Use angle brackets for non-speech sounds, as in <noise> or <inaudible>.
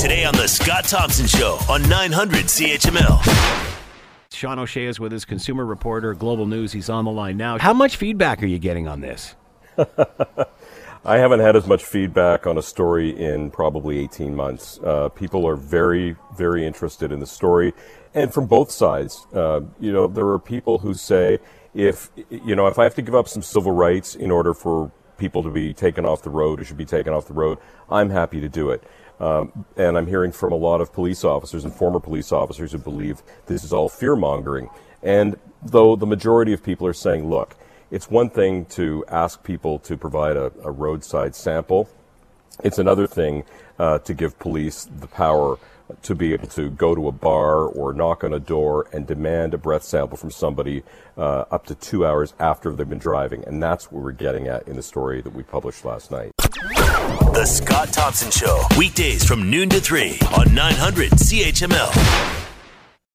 Today on The Scott Thompson Show on 900 CHML. Sean O'Shea is with us, consumer reporter, Global News. He's on the line now. How much feedback are you getting on this? <laughs> I haven't had as much feedback on a story in probably 18 months. Uh, people are very, very interested in the story, and from both sides. Uh, you know, there are people who say, if you know, if I have to give up some civil rights in order for people to be taken off the road or should be taken off the road, I'm happy to do it. Um, and I'm hearing from a lot of police officers and former police officers who believe this is all fear mongering. And though the majority of people are saying, look, it's one thing to ask people to provide a, a roadside sample. It's another thing uh, to give police the power to be able to go to a bar or knock on a door and demand a breath sample from somebody uh, up to two hours after they've been driving. And that's what we're getting at in the story that we published last night. The Scott Thompson Show, weekdays from noon to 3 on 900 CHML.